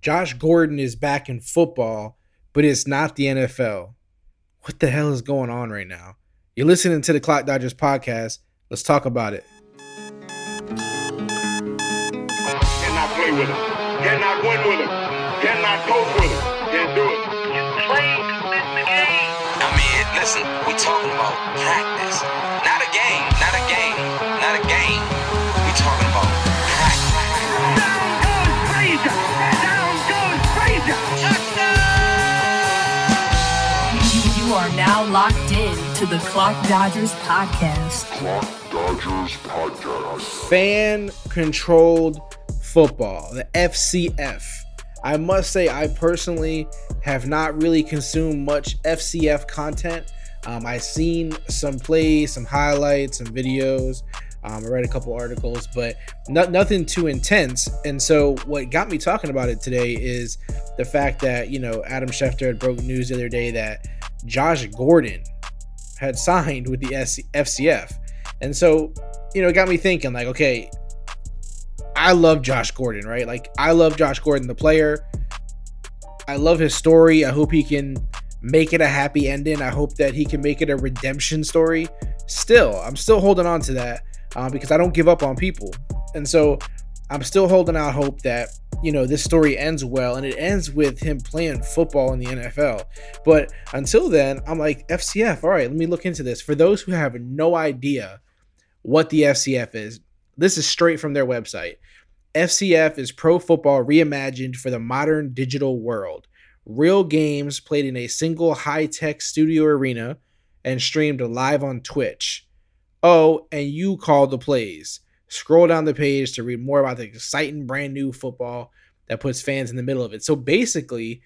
Josh Gordon is back in football, but it's not the NFL. What the hell is going on right now? You're listening to the Clock Dodgers podcast. Let's talk about it. Cannot play with him. To the Clock Dodgers podcast. Clock Dodgers Podcast. fan controlled football, the FCF. I must say, I personally have not really consumed much FCF content. Um, I've seen some plays, some highlights, some videos. Um, I read a couple articles, but no, nothing too intense. And so, what got me talking about it today is the fact that, you know, Adam Schefter had broke news the other day that Josh Gordon had signed with the FCF. And so, you know, it got me thinking, like, okay, I love Josh Gordon, right? Like, I love Josh Gordon, the player. I love his story. I hope he can make it a happy ending. I hope that he can make it a redemption story. Still, I'm still holding on to that uh, because I don't give up on people. And so I'm still holding out hope that, you know, this story ends well and it ends with him playing football in the NFL. But until then, I'm like, FCF, all right, let me look into this. For those who have no idea what the FCF is, this is straight from their website. FCF is pro football reimagined for the modern digital world. Real games played in a single high tech studio arena and streamed live on Twitch. Oh, and you call the plays. Scroll down the page to read more about the exciting brand new football that puts fans in the middle of it. So basically,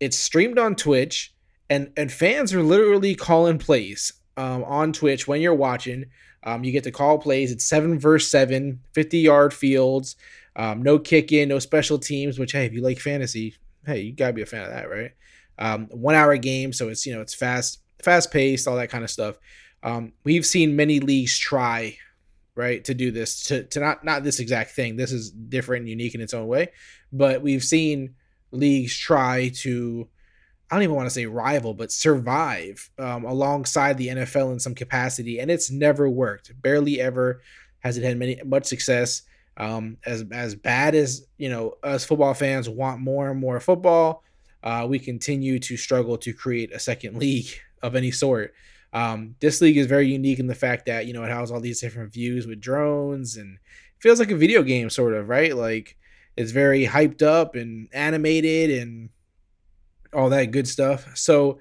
it's streamed on Twitch, and and fans are literally calling plays um, on Twitch when you're watching. Um, you get to call plays. It's seven versus seven, 50 yard fields, um, no kick in, no special teams. Which hey, if you like fantasy, hey, you gotta be a fan of that, right? Um, one hour game, so it's you know it's fast, fast paced, all that kind of stuff. Um, we've seen many leagues try, right, to do this to to not not this exact thing. This is different and unique in its own way, but we've seen leagues try to I don't even want to say rival, but survive um, alongside the NFL in some capacity, and it's never worked. Barely ever has it had many much success. Um, as as bad as you know, us football fans want more and more football, uh, we continue to struggle to create a second league of any sort. Um, this league is very unique in the fact that you know it has all these different views with drones and it feels like a video game, sort of, right? Like it's very hyped up and animated and all that good stuff. So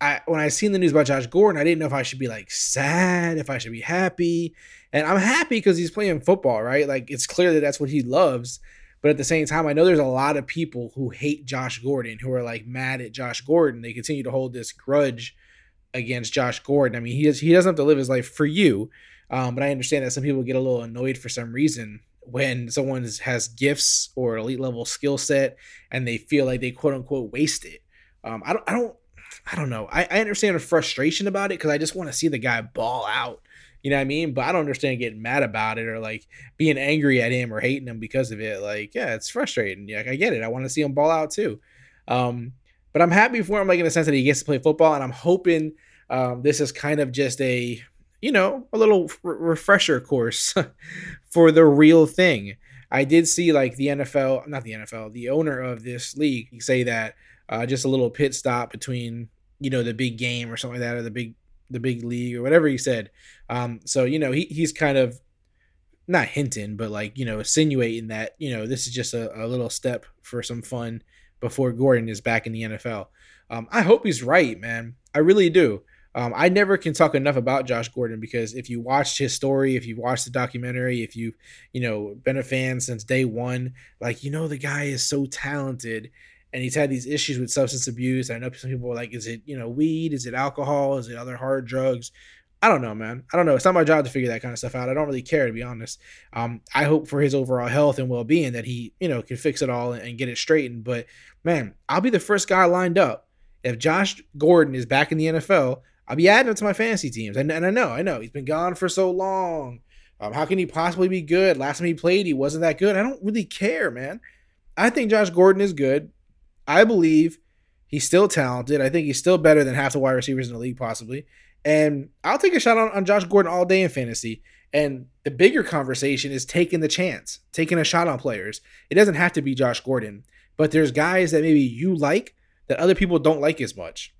I when I seen the news about Josh Gordon, I didn't know if I should be like sad, if I should be happy. And I'm happy because he's playing football, right? Like it's clear that that's what he loves. But at the same time, I know there's a lot of people who hate Josh Gordon, who are like mad at Josh Gordon. They continue to hold this grudge against Josh Gordon. I mean, he has, he doesn't have to live his life for you, um, but I understand that some people get a little annoyed for some reason when someone has gifts or elite level skill set and they feel like they quote unquote waste it. Um, I don't, I don't, I don't know. I, I understand the frustration about it because I just want to see the guy ball out. You know what I mean? But I don't understand getting mad about it or like being angry at him or hating him because of it. Like, yeah, it's frustrating. Yeah, I get it. I want to see him ball out too. Um, but I'm happy for him, like in the sense that he gets to play football, and I'm hoping um, this is kind of just a, you know, a little re- refresher course for the real thing. I did see like the NFL, not the NFL, the owner of this league say that uh, just a little pit stop between you know the big game or something like that or the big the big league or whatever he said. Um, so you know he he's kind of not hinting, but like you know insinuating that you know this is just a, a little step for some fun before Gordon is back in the NFL. Um, I hope he's right, man. I really do. Um, I never can talk enough about Josh Gordon because if you watched his story, if you watched the documentary, if you you know been a fan since day one, like you know the guy is so talented and he's had these issues with substance abuse. I know some people are like, is it, you know, weed? Is it alcohol? Is it other hard drugs? I don't know, man. I don't know. It's not my job to figure that kind of stuff out. I don't really care, to be honest. Um, I hope for his overall health and well being that he, you know, can fix it all and, get it straightened. But man, I'll be the first guy lined up. If Josh Gordon is back in the NFL, I'll be adding him to my fantasy teams. And, and I know, I know, he's been gone for so long. Um, how can he possibly be good? Last time he played, he wasn't that good. I don't really care, man. I think Josh Gordon is good. I believe he's still talented. I think he's still better than half the wide receivers in the league, possibly. And I'll take a shot on, on Josh Gordon all day in fantasy. And the bigger conversation is taking the chance, taking a shot on players. It doesn't have to be Josh Gordon, but there's guys that maybe you like that other people don't like as much,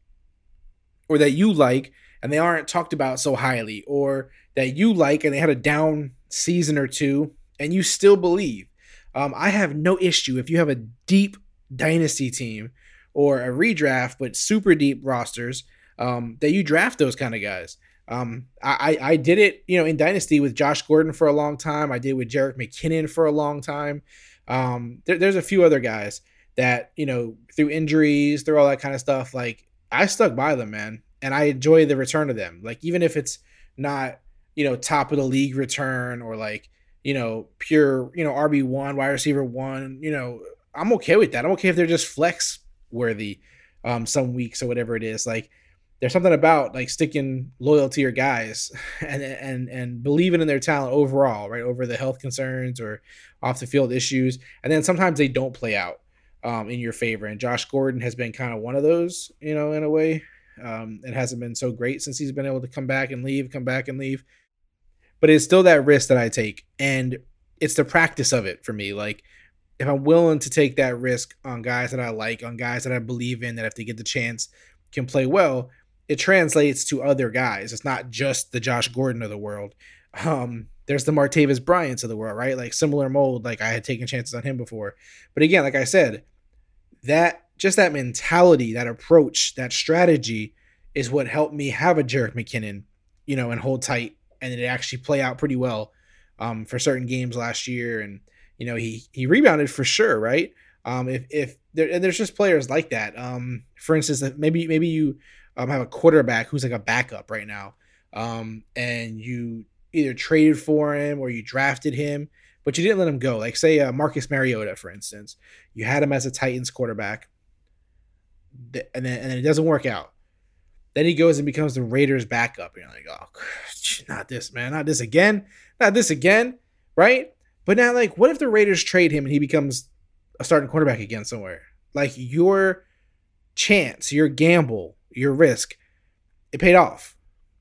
or that you like and they aren't talked about so highly, or that you like and they had a down season or two and you still believe. Um, I have no issue if you have a deep dynasty team or a redraft, but super deep rosters, um, that you draft those kind of guys. Um, I, I did it, you know, in Dynasty with Josh Gordon for a long time. I did with Jerick McKinnon for a long time. Um, there, there's a few other guys that, you know, through injuries, through all that kind of stuff, like I stuck by them, man. And I enjoy the return of them. Like, even if it's not, you know, top of the league return or like, you know, pure, you know, RB1, wide receiver one, you know, I'm okay with that. I'm okay if they're just flex worthy um, some weeks or whatever it is. Like, there's something about like sticking loyal to your guys and and and believing in their talent overall, right? Over the health concerns or off the field issues, and then sometimes they don't play out um, in your favor. And Josh Gordon has been kind of one of those, you know, in a way. Um, it hasn't been so great since he's been able to come back and leave, come back and leave. But it's still that risk that I take, and it's the practice of it for me. Like if I'm willing to take that risk on guys that I like, on guys that I believe in, that if they get the chance can play well, it translates to other guys. It's not just the Josh Gordon of the world. Um, there's the Martavis Bryants of the world, right? Like similar mold. Like I had taken chances on him before. But again, like I said, that just that mentality, that approach, that strategy is what helped me have a Jerick McKinnon, you know, and hold tight and it actually play out pretty well um, for certain games last year. And, you know, he he rebounded for sure, right? Um, if if there, and there's just players like that. Um, for instance, maybe maybe you um, have a quarterback who's like a backup right now, um, and you either traded for him or you drafted him, but you didn't let him go. Like say uh, Marcus Mariota, for instance, you had him as a Titans quarterback, and then and then it doesn't work out. Then he goes and becomes the Raiders' backup, and you're like, oh, not this man, not this again, not this again, right? But now, like, what if the Raiders trade him and he becomes a starting quarterback again somewhere? Like your chance, your gamble your risk, it paid off.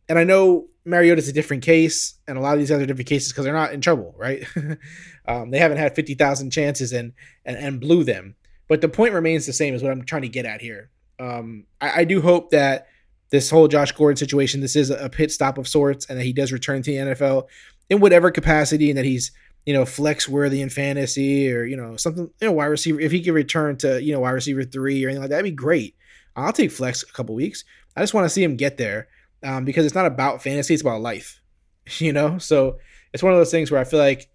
And I know Mariota's a different case, and a lot of these other different cases because they're not in trouble, right? um, they haven't had fifty thousand chances and, and and blew them. But the point remains the same as what I'm trying to get at here. Um, I, I, do hope that this whole Josh Gordon situation, this is a pit stop of sorts, and that he does return to the NFL in whatever capacity, and that he's you know flex worthy in fantasy or you know something you know wide receiver. If he could return to you know wide receiver three or anything like that, that'd be great. I'll take flex a couple weeks. I just want to see him get there um, because it's not about fantasy; it's about life. You know, so it's one of those things where I feel like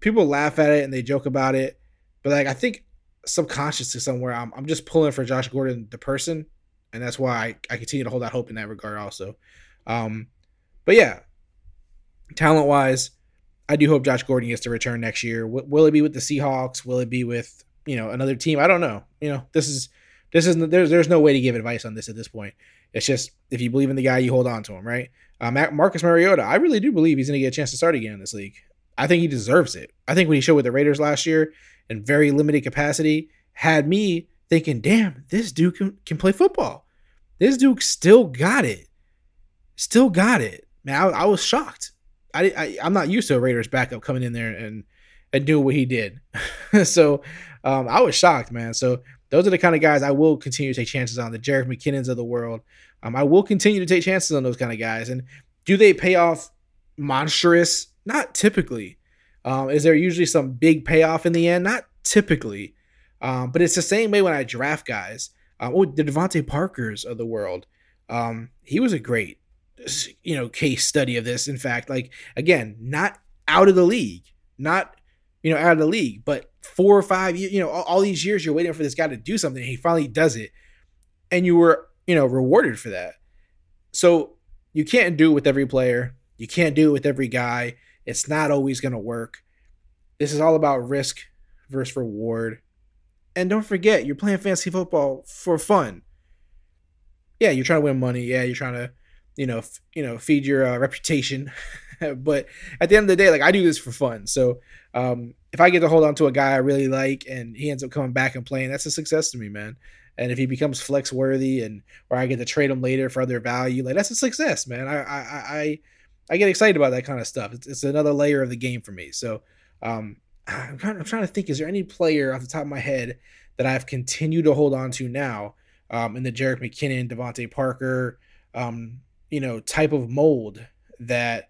people laugh at it and they joke about it, but like I think subconsciously somewhere I'm, I'm just pulling for Josh Gordon the person, and that's why I, I continue to hold out hope in that regard also. Um, but yeah, talent wise, I do hope Josh Gordon gets to return next year. W- will it be with the Seahawks? Will it be with you know another team? I don't know. You know, this is this is there's there's no way to give advice on this at this point. It's just if you believe in the guy, you hold on to him, right? Uh, Marcus Mariota, I really do believe he's going to get a chance to start again in this league. I think he deserves it. I think what he showed with the Raiders last year in very limited capacity had me thinking, damn, this dude can, can play football. This dude still got it. Still got it. Man, I, I was shocked. I, I, am not used to a Raiders backup coming in there and and doing what he did. so um, I was shocked, man. So those are the kind of guys I will continue to take chances on. The Jerick McKinnons of the world. Um, I will continue to take chances on those kind of guys. And do they pay off monstrous? Not typically. Um, is there usually some big payoff in the end? Not typically. Um, but it's the same way when I draft guys. Um, oh, the DeVante Parkers of the world. Um, he was a great, you know, case study of this. In fact, like again, not out of the league, not you know out of the league, but four or five you know, all, all, these years you're waiting for this guy to do something. he finally does it. And you were, you know, rewarded for that. So you can't do it with every player. You can't do it with every guy. It's not always going to work. This is all about risk versus reward. And don't forget, you're playing fantasy football for fun. Yeah, you're trying to win money. Yeah, you're trying to, you know, f- you know, feed your uh, reputation. but at the end of the day, like I do this for fun. So um, if I get to hold on to a guy I really like and he ends up coming back and playing, that's a success to me, man. And if he becomes flex worthy and or I get to trade him later for other value, like that's a success, man. I I I, I get excited about that kind of stuff. It's, it's another layer of the game for me. So um, I'm, trying, I'm trying to think, is there any player off the top of my head that I've continued to hold on to now um, in the Jerick McKinnon, DeVante Parker, um, you know, type of mold that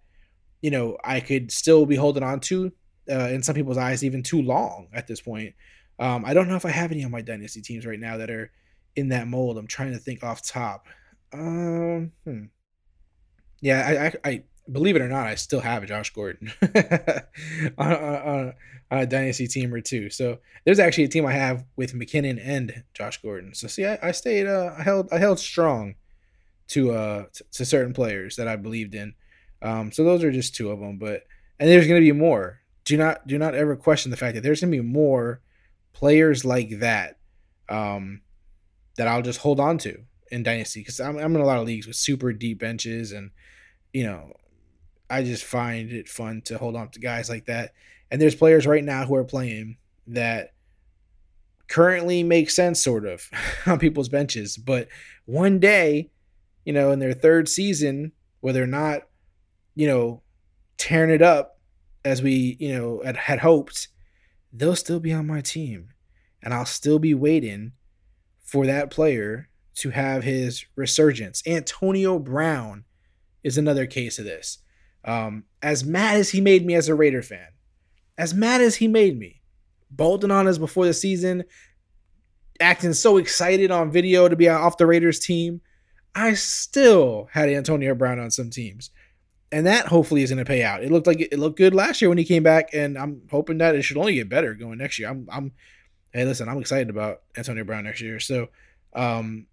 you know I could still be holding on to uh, in some people's eyes even too long at this point. Um, I don't know if I have any of my dynasty teams right now that are in that mold. I'm trying to think off top. Um, hmm. Yeah, I, I, I, believe it or not, I still have a Josh Gordon on, on, on, a dynasty team or two. So there's actually a team I have with McKinnon and Josh Gordon. So see, I, I stayed, uh, I held, I held strong to uh to, to certain players that I believed in. Um, so those are just two of them, but and there's going to be more. Do not do not ever question the fact that there's going to be more players like that um, that I'll just hold on to in dynasty because I'm, I'm in a lot of leagues with super deep benches and you know I just find it fun to hold on to guys like that. And there's players right now who are playing that currently make sense sort of on people's benches, but one day, you know, in their third season whether they're not, you know, tearing it up as we, you know, had, had hoped, they'll still be on my team. And I'll still be waiting for that player to have his resurgence. Antonio Brown is another case of this. Um, as mad as he made me as a Raider fan, as mad as he made me, bolting on us before the season, acting so excited on video to be off the Raiders team, I still had Antonio Brown on some teams. And that hopefully is going to pay out. It looked like it looked good last year when he came back, and I'm hoping that it should only get better going next year. I'm, I'm, hey, listen, I'm excited about Antonio Brown next year. So, um,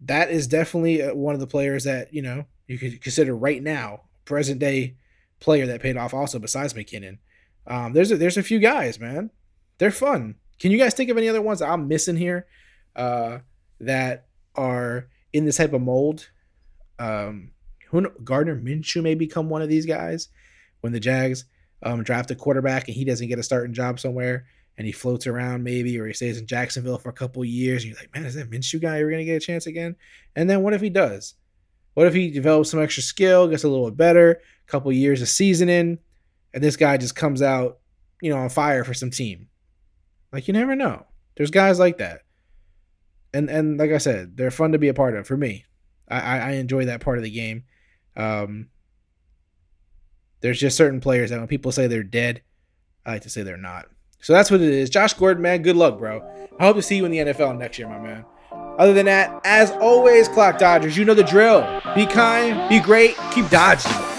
that is definitely uh, one of the players that you know you could consider right now present day player that paid off also besides McKinnon. Um, there's a, there's a few guys, man. They're fun. Can you guys think of any other ones I'm missing here uh, that are in this type of mold? Um, who Gardner Minshew may become one of these guys when the Jags um, draft a quarterback and he doesn't get a starting job somewhere and he floats around maybe or he stays in Jacksonville for a couple years and you're like, man, is that Minshew guy ever gonna get a chance again? And then what if he does? What if he develops some extra skill, gets a little bit better, a couple years of seasoning, and this guy just comes out, you know, on fire for some team? Like you never know. There's guys like that, and and like I said, they're fun to be a part of. For me, I I enjoy that part of the game. Um, there's just certain players that when people say they're dead, I like to say they're not. So that's what it is. Josh Gordon, man, good luck, bro. I hope to see you in the NFL next year, my man. Other than that, as always, Clock Dodgers, you know the drill. Be kind, be great, keep dodging.